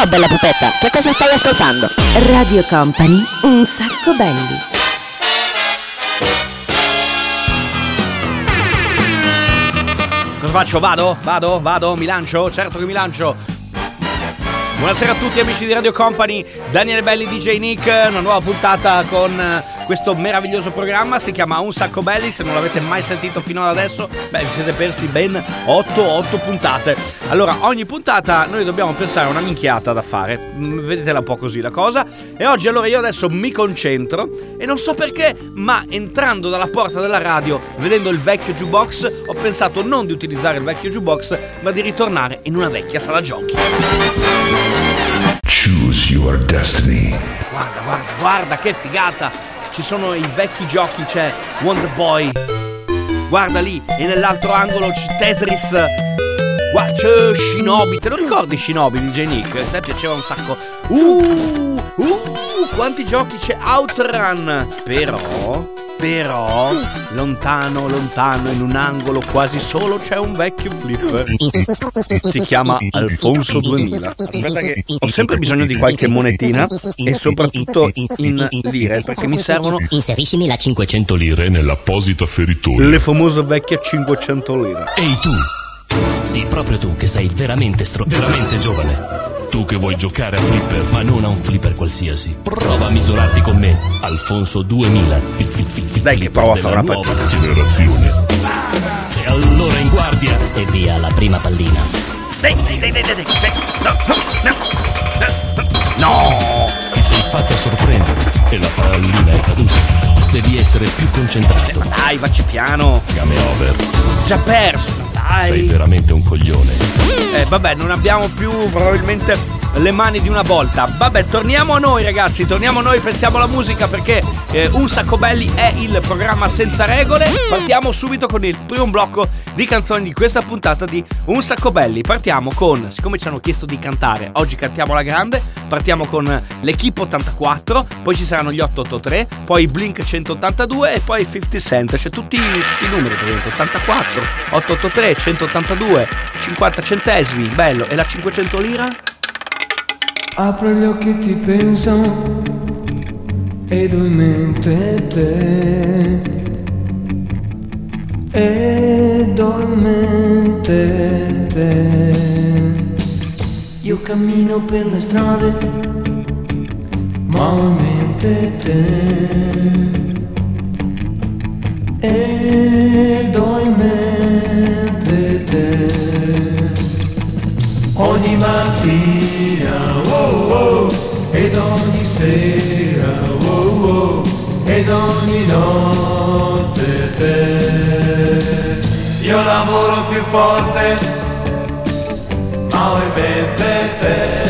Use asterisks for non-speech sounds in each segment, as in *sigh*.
Ciao bella pupetta, che cosa stai ascoltando? Radio Company, un sacco belli. Cosa faccio? Vado? Vado? Vado? Mi lancio? Certo che mi lancio. Buonasera a tutti amici di Radio Company, Daniele Belli DJ Nick, una nuova puntata con questo meraviglioso programma, si chiama Un sacco belli, se non l'avete mai sentito fino ad adesso, beh vi siete persi ben 8-8 puntate. Allora, ogni puntata noi dobbiamo pensare a una minchiata da fare, Mm, vedetela un po' così la cosa, e oggi allora io adesso mi concentro e non so perché, ma entrando dalla porta della radio, vedendo il vecchio jukebox, ho pensato non di utilizzare il vecchio jukebox, ma di ritornare in una vecchia sala giochi. Choose your destiny. Guarda, guarda, guarda che figata! Ci sono i vecchi giochi, c'è Wonder Boy. Guarda lì, e nell'altro angolo c'è Tetris. Guarda, c'è Shinobi. Te lo ricordi Shinobi di J-Nick? A te piaceva un sacco. Uh, uh, quanti giochi c'è Outrun. Però, però, lontano, lontano, in un angolo quasi solo c'è un vecchio flipper. Si chiama Alfonso 2000. Aspetta che ho sempre bisogno di qualche monetina e soprattutto in lire perché mi servono Inseriscimi la 5 500 lire nell'apposito feritoio. le famose vecchie 500 lire. Ehi tu! Sì, proprio tu che sei veramente stro... veramente giovane. Tu che vuoi giocare a flipper, ma non a un flipper qualsiasi. Prova a misurarti con me, Alfonso 2000, il fi- fi- fi- Dai che prova a fare una nuova partita. Generazione. E allora in guardia! e via la prima pallina. Dai, dai, dai, dai, dai, dai. No, no, no, no. Ti sei fatto sorprendere e la pallina è caduta. Devi essere più concentrato. Dai, vacci piano. Game over. Già perso. Sei Dai. veramente un coglione. Eh, vabbè, non abbiamo più probabilmente le mani di una volta. Vabbè, torniamo a noi ragazzi, torniamo a noi, pensiamo alla musica perché eh, Un Sacco Belli è il programma senza regole. Partiamo subito con il primo blocco di canzoni di questa puntata di Un Sacco Belli. Partiamo con, siccome ci hanno chiesto di cantare, oggi cantiamo la grande, partiamo con l'Equipe 84, poi ci saranno gli 883, poi Blink 182 e poi 50 Cent, cioè tutti, tutti i numeri praticamente, 84, 883, 182, 50 centesimi, bello, e la 500 lira? Apro gli occhi e ti penso ed ho in mente te. Ed ho in mente te. Io cammino per le strade ma ho in mente te. Ed ho in mente Ogni mattina, oh oh, ed ogni sera, oh oh, ed ogni notte te. Io lavoro più forte, ma ho in mente te.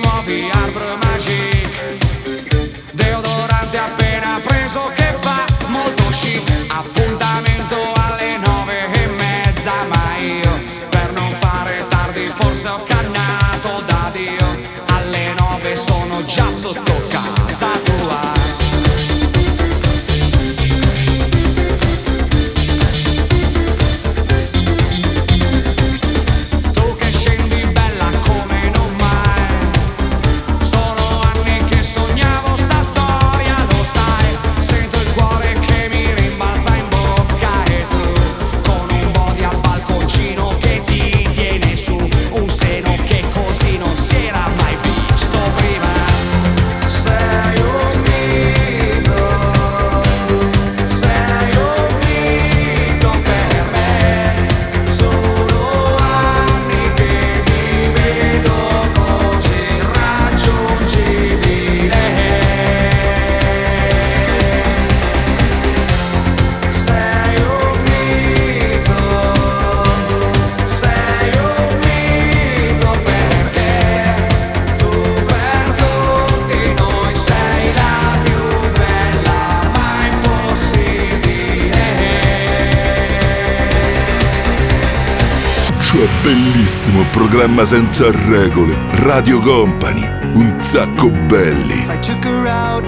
bellissimo programma senza regole. Radio Company, un sacco belli. I took her out.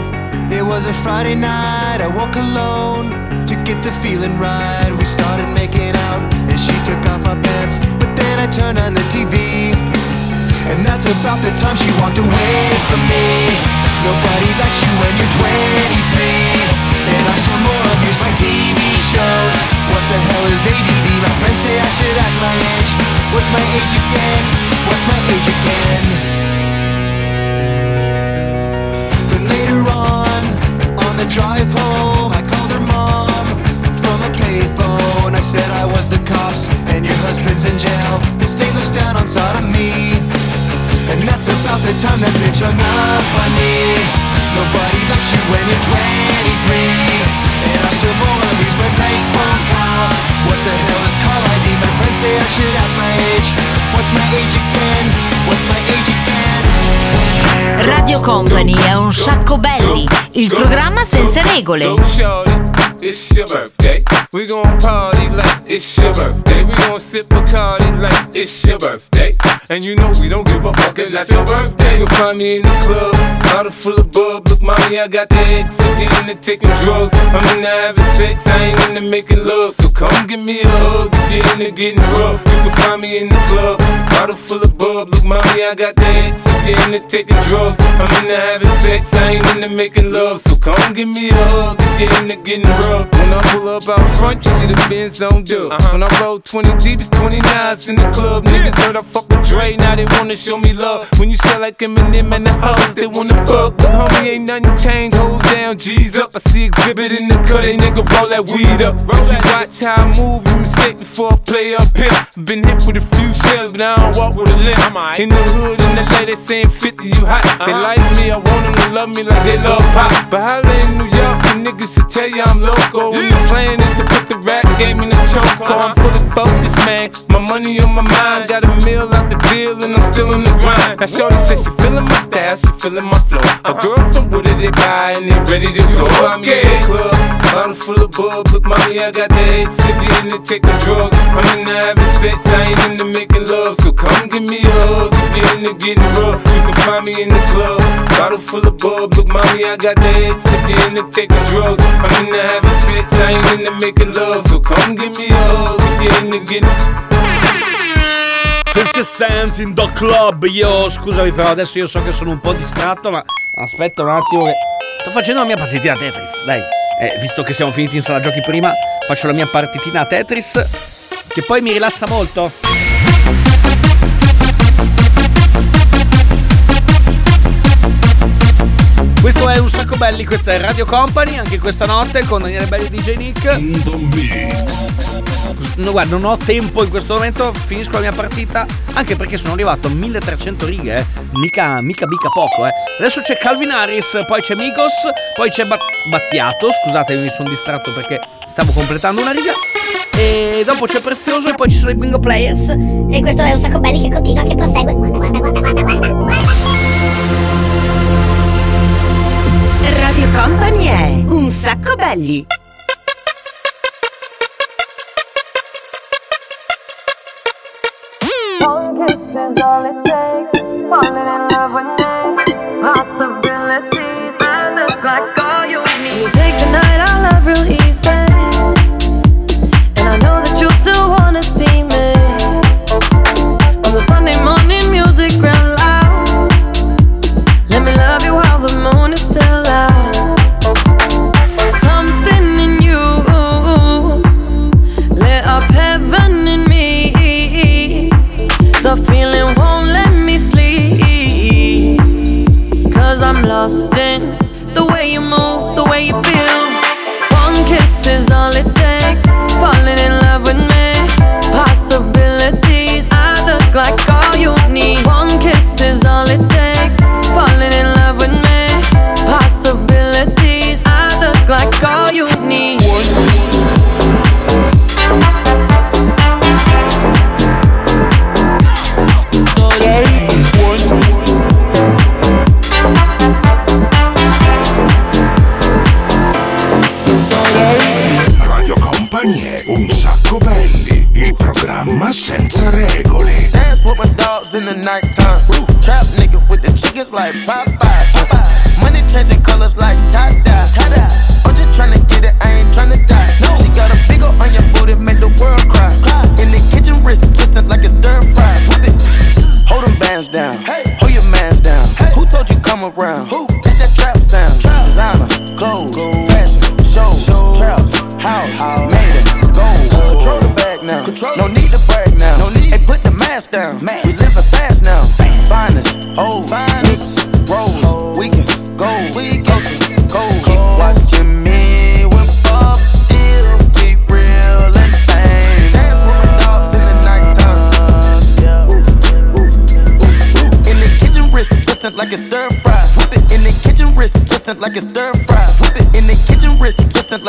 It was a Friday night. I woke alone to get the feeling right. We started making out, and she took off my pants. But then I turned on the TV, and that's about the time she walked away from me. Nobody likes you when you're 23, and I still more abuse my TV shows. What the hell is ADD? My friends say I should act my age. What's my age again? What's my age again? Then later on, on the drive home, I called her mom from a payphone. I said I was the cops and your husband's in jail. The state looks down on sodomy. And that's about the time that bitch hung up on me. Nobody likes you when you're 23. And I still should have my age. What's my age again? What's my age again? Radio Company è un sacco belli, il programma senza regole. It's your birthday. We gon' party like it's your birthday. We gon' sip Bacardi like it's your birthday. And you know we don't give a fuck, it's not your birthday. You'll find me in the club, bottle full of bub. Look, mommy, I got the X. I'm getting into taking drugs. I'm into having sex, I ain't into making love. So come give me a hug, you're into getting rough. You can find me in the club, bottle full of bub. Look, mommy, I got the X. I'm getting into taking drugs. I'm into having sex, I ain't into making love. So come give me a hug, you're into getting rough. When I pull up out front, you see the Benz on dub. When I roll 20 deep, it's 29s in the club. Niggas heard I fuck with Dre, now they wanna show me love. When you sell like Eminem and the hoes, they wanna fuck. But homie, ain't nothing changed. Hold down, G's up. I see exhibit in the cut, they nigga roll that weed up. If you watch how I move, you mistake before I play up here. Been hit with a few shells, but I don't walk with a limp. In the hood, in the lady saying 50, you hot. They like me, I want them to love me like they love pop. But holla in New York, the niggas to tell you I'm loco. When the plan is to put the rap game in the choke. I'm fully focused, man. My money on my mind, got a meal out the deal, and I'm still in the grind. Now, Shorty says she feeling my style, she feeling my flow. A uh-huh. girl from Wooded, they buy, and they ready to go. I'm in the club, bottle full of bub. Look, mommy, I got the X. If you into taking drugs, I'm into having sex, I ain't into making love. So come give me a hug, if you're into getting rough. You me in the club, bottle full of bub. Look, mommy, I got the X. If you into taking drugs, I'm into having sex, I ain't into making love. So come give me a hug, if you into getting 50 Cent in the club. Io scusami, però adesso io so che sono un po' distratto, ma aspetta un attimo che. Sto facendo la mia partitina Tetris, dai. Eh, visto che siamo finiti in sala giochi prima, faccio la mia partitina Tetris. Che poi mi rilassa molto. Questo è un sacco belli, questa è Radio Company, anche questa notte con Daniele Belli e DJ Nick. In the mix. No, guarda, non ho tempo in questo momento, finisco la mia partita, anche perché sono arrivato a 1300 righe, eh. mica, mica, mica poco, eh. Adesso c'è Calvin Harris, poi c'è Migos, poi c'è Bat- Battiato, scusate mi sono distratto perché stavo completando una riga, e dopo c'è Prezioso e poi ci sono i Bingo Players. E questo è un sacco belli che continua, che prosegue. Guarda, guarda, guarda, guarda, guarda. Radio Company è un sacco belli. One kiss is all it takes. Falling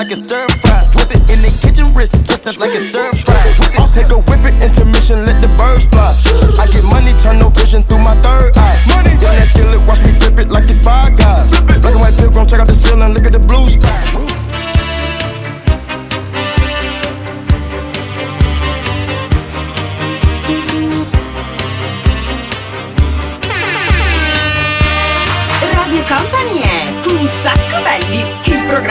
like it's stir fry. Whip it in the kitchen, wrist twisted like it's stir fry. I'll take a whip it, intermission, let the birds fly. I get money, turn no vision through my third eye. Money, run that skillet, watch me flip it like it's five guys. Black and white pilgrim, check out the ceiling, look at the blue sky. company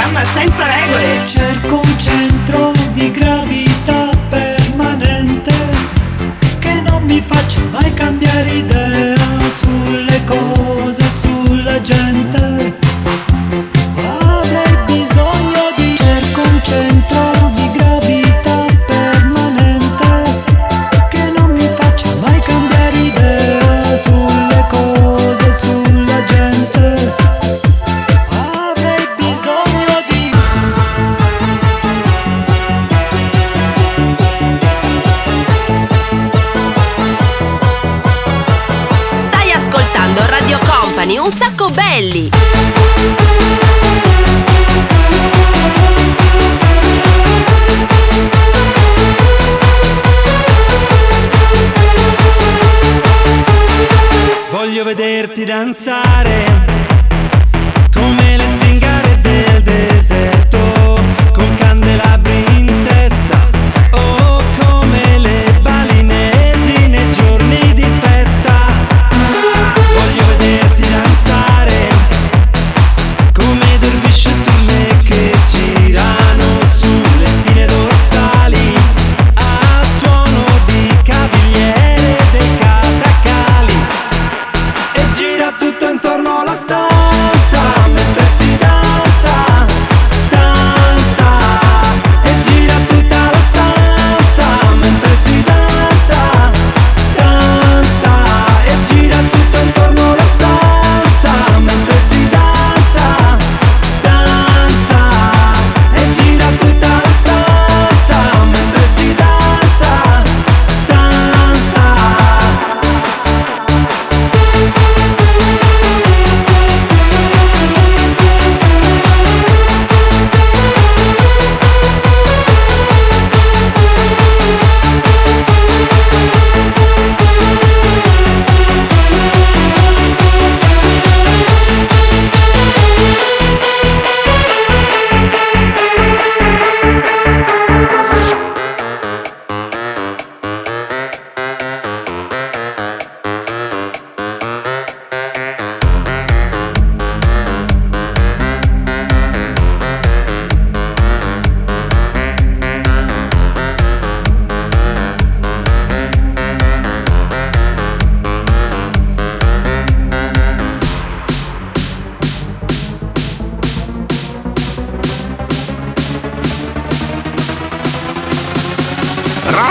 programma senza regole. Cerco un centro di gravità permanente che non mi faccia mai cambiare idea sul dançar.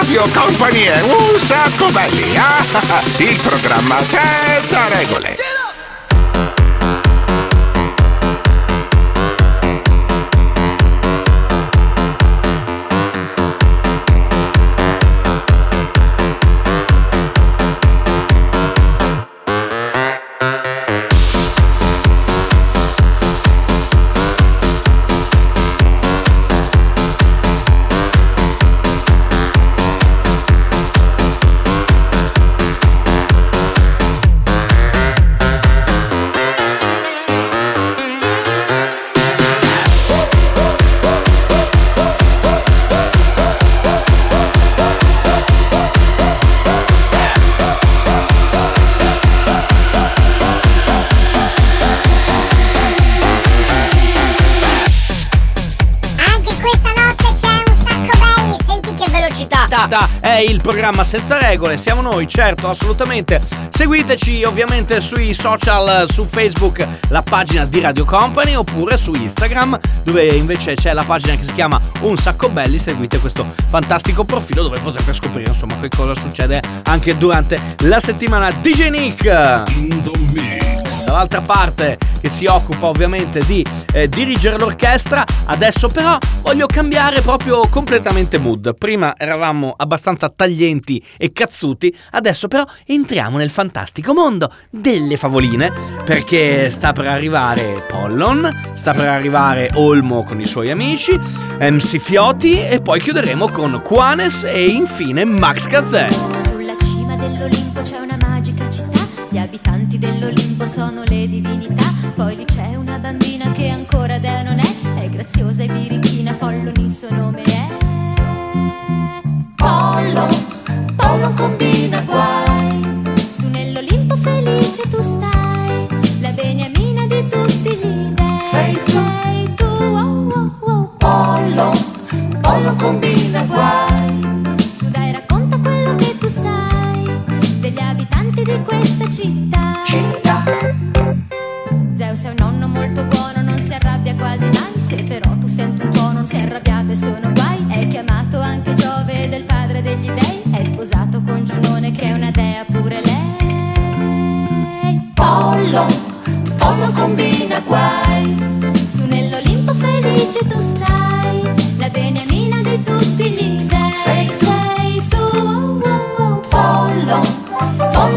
Radio Company è un sacco belli. Ah, ah, ah, il programma senza regole. Puntata è il programma senza regole, siamo noi, certo, assolutamente. Seguiteci ovviamente sui social, su Facebook, la pagina di Radio Company oppure su Instagram, dove invece c'è la pagina che si chiama Un sacco belli, seguite questo fantastico profilo dove potrete scoprire insomma che cosa succede anche durante la settimana DJ Nick. Dall'altra parte che si occupa ovviamente di eh, dirigere l'orchestra, adesso però voglio cambiare proprio completamente mood. Prima eravamo abbastanza taglienti e cazzuti, adesso però entriamo nel fantastico mondo delle favoline perché sta per arrivare Pollon, sta per arrivare Olmo con i suoi amici, MC Fioti e poi chiuderemo con Quanes e infine Max Gazzè. Sulla cima dell'Olimpo c'è una magica città, gli abitanti dell'Olimpo sono le divinità, poi lì c'è una bambina che ancora dea non è, è graziosa e birichina, Pollon il suo nome è. Pollon, Pollon combina guai, combina guai, su dai racconta quello che tu sai, degli abitanti di questa città. Città. Zeus è un nonno molto buono, non si arrabbia quasi mai. Se però tu senti un tuono, non si arrabbiate, sono guai. È chiamato anche Giove del padre degli dei. È sposato con Giunone che è una dea pure lei. Pollo, Pollo combina guai. Su nell'Olimpo felice tu stai. La beniamina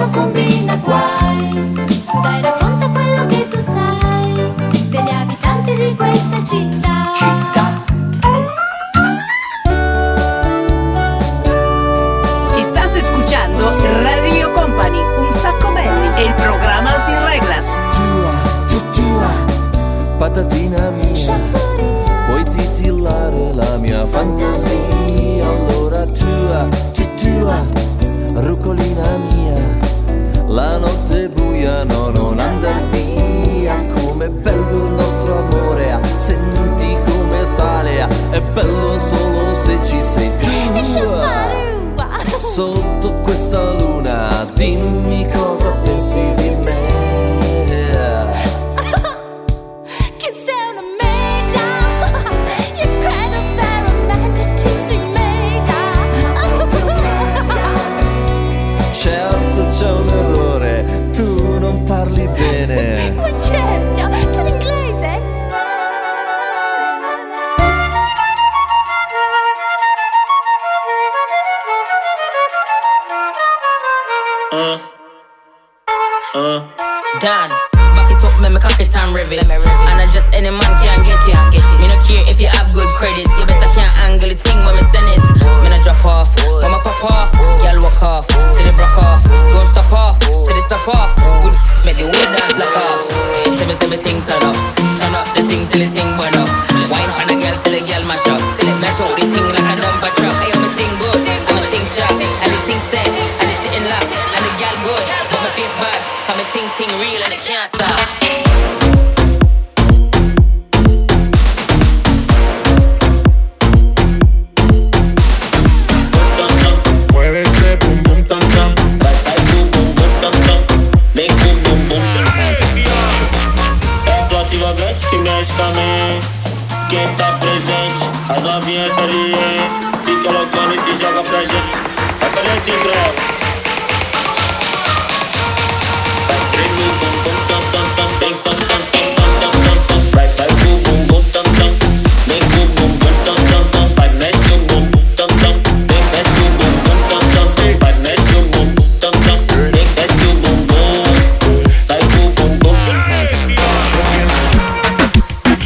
Pollo combina guai. Su dai racconta quello che tu sai degli abitanti di questa città. Città. Estás escuchando Radio Company, un sacco belli, el programa sin reglas. Patatina mia, puoi titillare la mia fantasia. Allora tua, tu tua, rucolina mia, la notte buia no, non andar via. Com'è bello il nostro amore, senti come sale, è bello solo se ci sei tu. Sotto questa luna,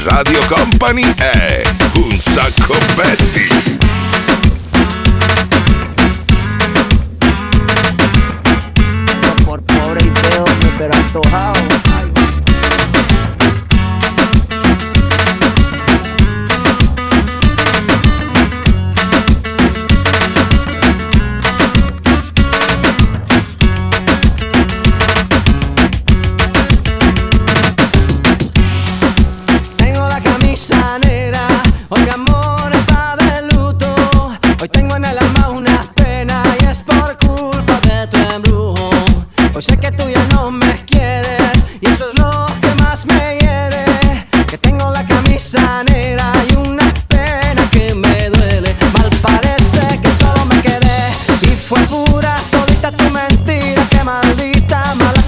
Radio Company è un sacco belli. Por pobre y feo, pero antojado.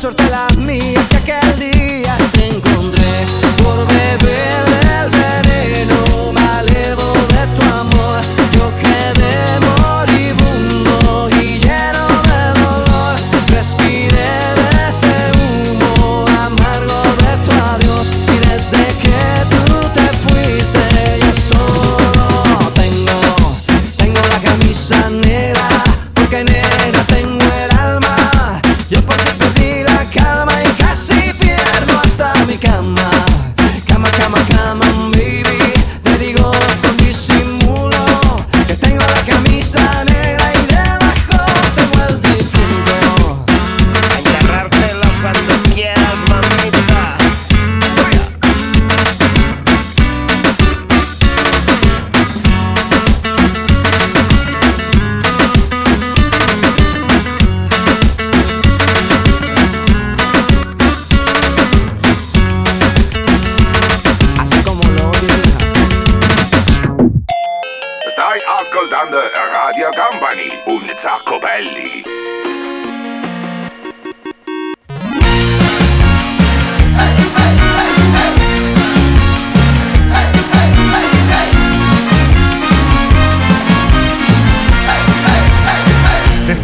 Suerte la mía que aquel día te encontré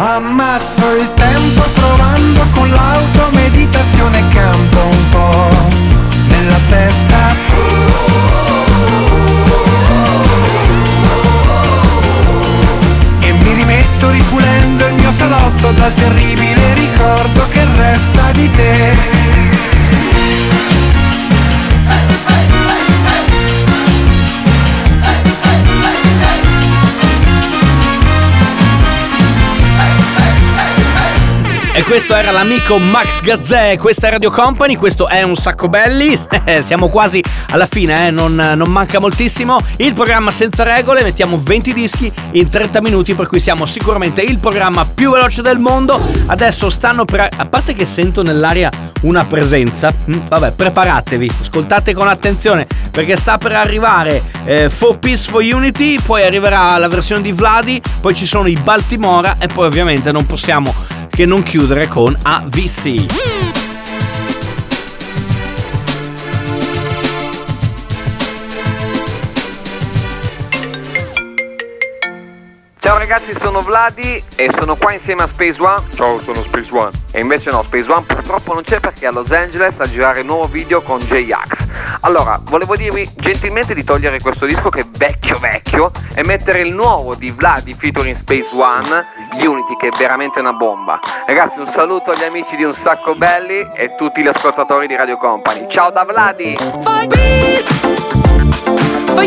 Ammazzo il tempo provando con l'auto meditazione canto un po' nella testa. E mi rimetto ripulendo il mio salotto dal terribile ricordo che resta di te. E questo era l'amico Max Gazzè, questa è Radio Company, questo è un sacco belli, *laughs* siamo quasi alla fine, eh, non, non manca moltissimo, il programma senza regole, mettiamo 20 dischi in 30 minuti per cui siamo sicuramente il programma più veloce del mondo, adesso stanno per... a parte che sento nell'aria una presenza, mm, vabbè preparatevi, ascoltate con attenzione perché sta per arrivare eh, For Peace for Unity, poi arriverà la versione di Vladi, poi ci sono i Baltimora e poi ovviamente non possiamo che non chiudere con AVC. Ragazzi, sono Vladi e sono qua insieme a Space One. Ciao, sono Space One. E invece no, Space One purtroppo non c'è perché è a Los Angeles a girare il nuovo video con J-Ax. Allora, volevo dirvi gentilmente di togliere questo disco che è vecchio vecchio e mettere il nuovo di Vladi featuring Space One, Unity, che è veramente una bomba. Ragazzi, un saluto agli amici di Un Sacco Belli e tutti gli ascoltatori di Radio Company. Ciao da Vladi! For peace, for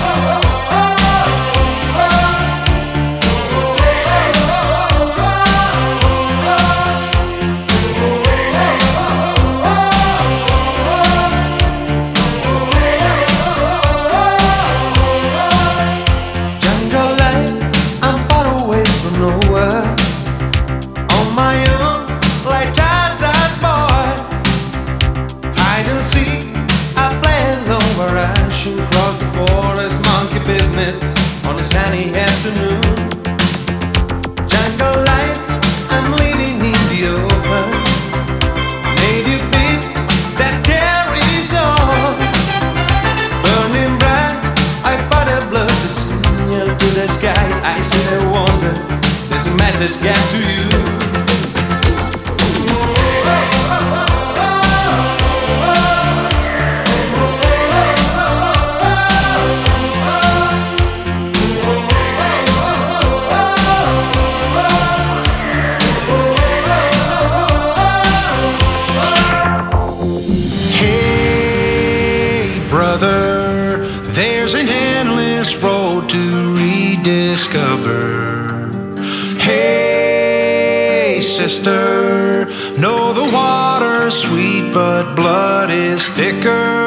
Brother, there's an endless road to rediscover. Hey, sister, know the water's sweet, but blood is thicker.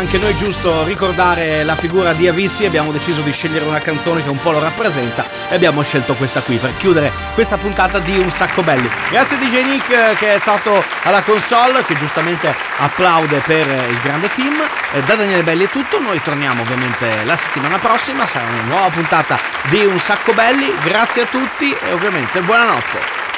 Anche noi giusto ricordare la figura di Avissi, abbiamo deciso di scegliere una canzone che un po' lo rappresenta e abbiamo scelto questa qui per chiudere questa puntata di Un Sacco Belli. Grazie DJ Nick che è stato alla console, che giustamente applaude per il grande team. Da Daniele Belli è tutto, noi torniamo ovviamente la settimana prossima, sarà una nuova puntata di Un Sacco Belli, grazie a tutti e ovviamente buonanotte.